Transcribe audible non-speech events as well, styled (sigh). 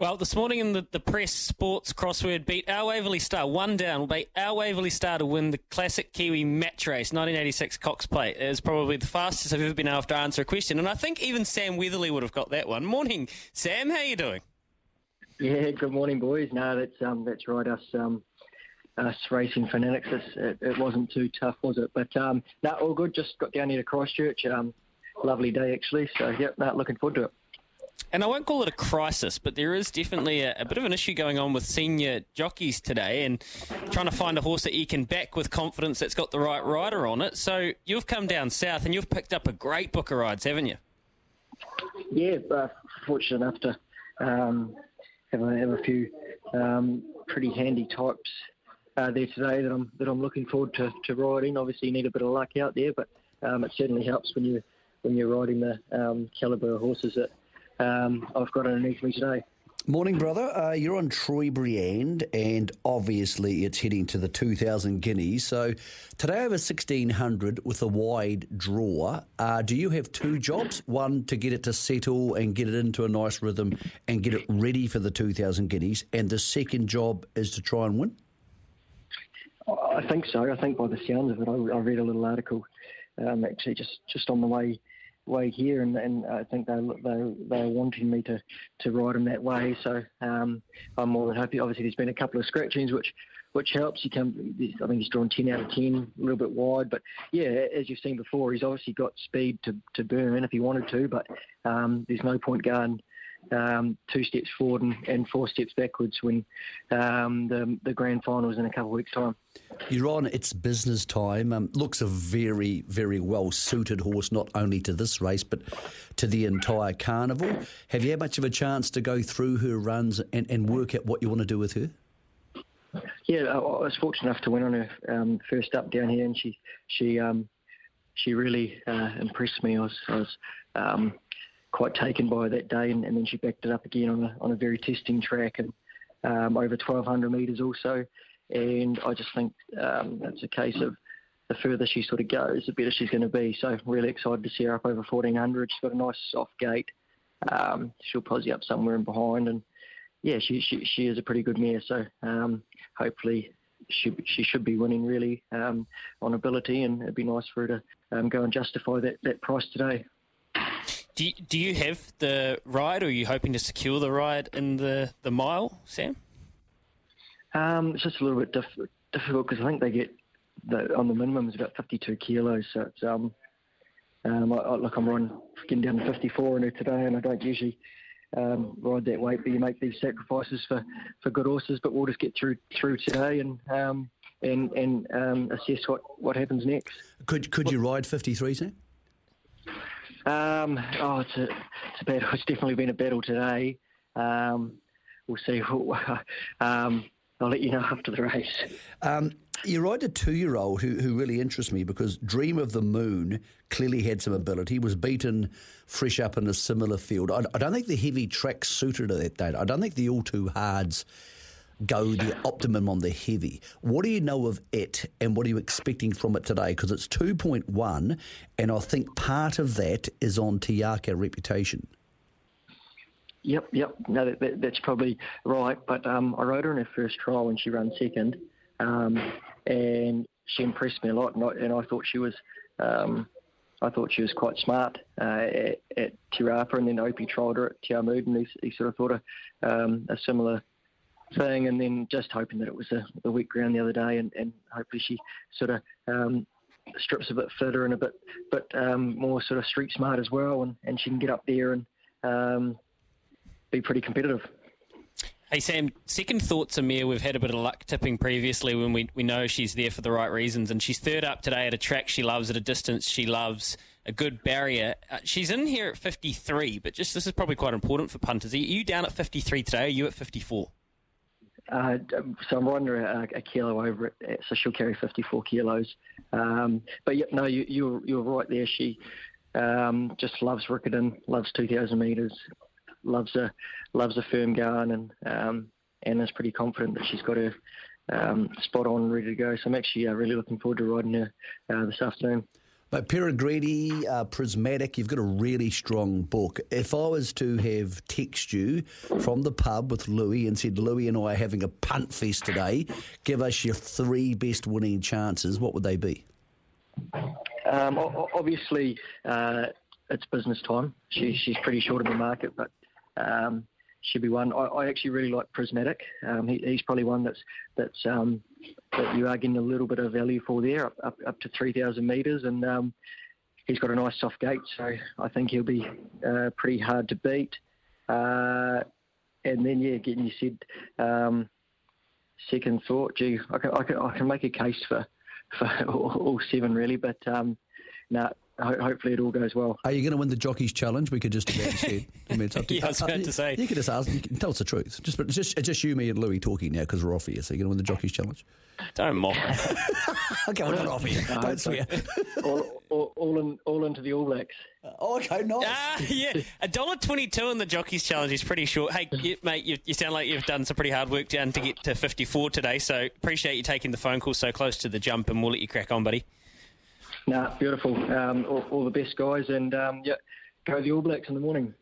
Well, this morning in the, the press sports crossword beat our Waverley Star one down will beat our Waverley Star to win the classic Kiwi match race 1986 Cox Plate. It is probably the fastest I've ever been able to answer a question, and I think even Sam Weatherley would have got that one. Morning, Sam. How you doing? Yeah, good morning, boys. No, that's um, that's right. Us um, us racing fanatics. It, it wasn't too tough, was it? But um, no, all good. Just got down here to Christchurch. Um, lovely day actually. So yeah, no, looking forward to it. And I won't call it a crisis, but there is definitely a, a, bit of an issue going on with senior jockeys today and trying to find a horse that you can back with confidence that's got the right rider on it. So you've come down south and you've picked up a great book of rides, haven't you? Yeah, uh, fortunate enough to um, have, a, have a few um, pretty handy types uh, there today that I'm that I'm looking forward to, to riding. Obviously, you need a bit of luck out there, but um, it certainly helps when you when you're riding the um, calibre of horses that um, I've got underneath me today. Morning, brother. Uh, you're on Trobriand, and obviously it's heading to the 2,000 guineas. So today over 1,600 with a wide draw. Uh, do you have two jobs? One to get it to settle and get it into a nice rhythm and get it ready for the 2,000 guineas, and the second job is to try and win? I think so. I think by the sounds of it, I, I read a little article um, actually just, just on the way way here, and, and I think they they they're wanting me to to ride him that way. So um, I'm more than happy. Obviously, there's been a couple of scratchings, which which helps. He come, I think he's drawn 10 out of 10, a little bit wide, but yeah, as you've seen before, he's obviously got speed to to burn if he wanted to, but um, there's no point going um, two steps forward and, and, four steps backwards when um, the, the grand final is in a couple of weeks' time. You're on its business time. Um, looks a very, very well suited horse, not only to this race, but to the entire carnival. Have you had much of a chance to go through her runs and, and work out what you want to do with her? Yeah, I was fortunate enough to win on her um, first up down here, and she she um, she really uh, impressed me. I was, I was um, quite taken by that day, and, and, then she backed it up again on a on a very testing track and um, over 1,200 metres also. And I just think um, it's a case of the further she sort of goes, the better she's going to be. So really excited to see her up over 1,400. She's got a nice soft gait. Um, she'll posse up somewhere in behind, and yeah, she she, she is a pretty good mare. So um, hopefully she she should be winning really um, on ability, and it'd be nice for her to um, go and justify that, that price today. Do you, do you have the ride, or are you hoping to secure the ride in the, the mile, Sam? Um, it's just a little bit diff- difficult because I think they get the, on the minimum is about 52 kilos. So it's um, um, I, I, look, I'm running getting down to 54 in it today, and I don't usually um, ride that weight, but you make these sacrifices for, for good horses. But we'll just get through through today and um, and and um, assess what, what happens next. Could could you ride 53, Sam? Um, oh, it's a, it's a battle. It's definitely been a battle today. Um, we'll see. (laughs) um, I'll let you know after the race. Um, you ride a two-year-old who, who really interests me because Dream of the Moon clearly had some ability. Was beaten fresh up in a similar field. I, I don't think the heavy track suited her that day. I don't think the all too hards go the optimum on the heavy. What do you know of it and what are you expecting from it today? Because it's 2.1, and I think part of that is on Te Akau reputation. Yep, yep. No, that, that, that's probably right. But um, I rode her in her first trial when she ran second, um, and she impressed me a lot. And I, and I thought she was, um, I thought she was quite smart uh, at, at Te Rapa, and then Opie trialled her at Awamutu, and he, he, sort of thought a, um, a similar thing, and then just hoping that it was a, a weak ground the other day, and, and hopefully she sort of um, strips a bit fitter and a bit, but um, more sort of street smart as well, and, and she can get up there and um, be pretty competitive. Hey Sam, second thoughts, Amir. We've had a bit of luck tipping previously when we, we know she's there for the right reasons, and she's third up today at a track she loves, at a distance she loves, a good barrier. Uh, she's in here at 53, but just this is probably quite important for punters. Are you down at 53 today? Or are you at 54? Uh, so I'm riding a, a, kilo over it, so she'll carry 54 kilos. Um, but no, you, you're you're right there. She um, just loves Riccarton, loves 2,000 metres, loves a loves a firm gun, and um, and is pretty confident that she's got her um, spot on, ready to go. So I'm actually uh, really looking forward to riding her uh, this afternoon. But Peregrine, uh, Prismatic, you've got a really strong book. If I was to have text you from the pub with Louis and said, Louis and I are having a punt fest today, give us your three best winning chances, what would they be? Um, obviously, uh, it's business time. She, she's pretty short of the market, but um, she'll be one. I, I, actually really like Prismatic. Um, he, he's probably one that's that's um, that you are getting a little bit of value for there, up up, up to three thousand metres, and um, he's got a nice soft gate, so I think he'll be uh, pretty hard to beat. Uh, and then yeah, getting you said um, second thought. Gee, I can, I can I can make a case for for (laughs) all, all seven really, but um, no. Nah, hopefully it all goes well. Are you going to win the Jockeys Challenge? We could just about said. (laughs) I mean, it's up to you. yeah, I was about to say. You can just ask. You can tell us the truth. Just, but it's just, it's just you, me, and Louis talking now because we're off here. So you're going to win the Jockeys Challenge? Don't mock. (laughs) okay, we're not off here. No, Don't swear. all, all, all, in, all into the All Blacks. Oh, okay, nice. Ah, yeah, a dollar twenty-two in the Jockeys Challenge is pretty short. Hey, you, mate, you, you, sound like you've done some pretty hard work down to get to fifty-four today. So appreciate you taking the phone call so close to the jump, and we'll let you crack on, buddy. No, beautiful. Um, all, all, the best, guys, and um, yeah, go the All Blacks in the morning.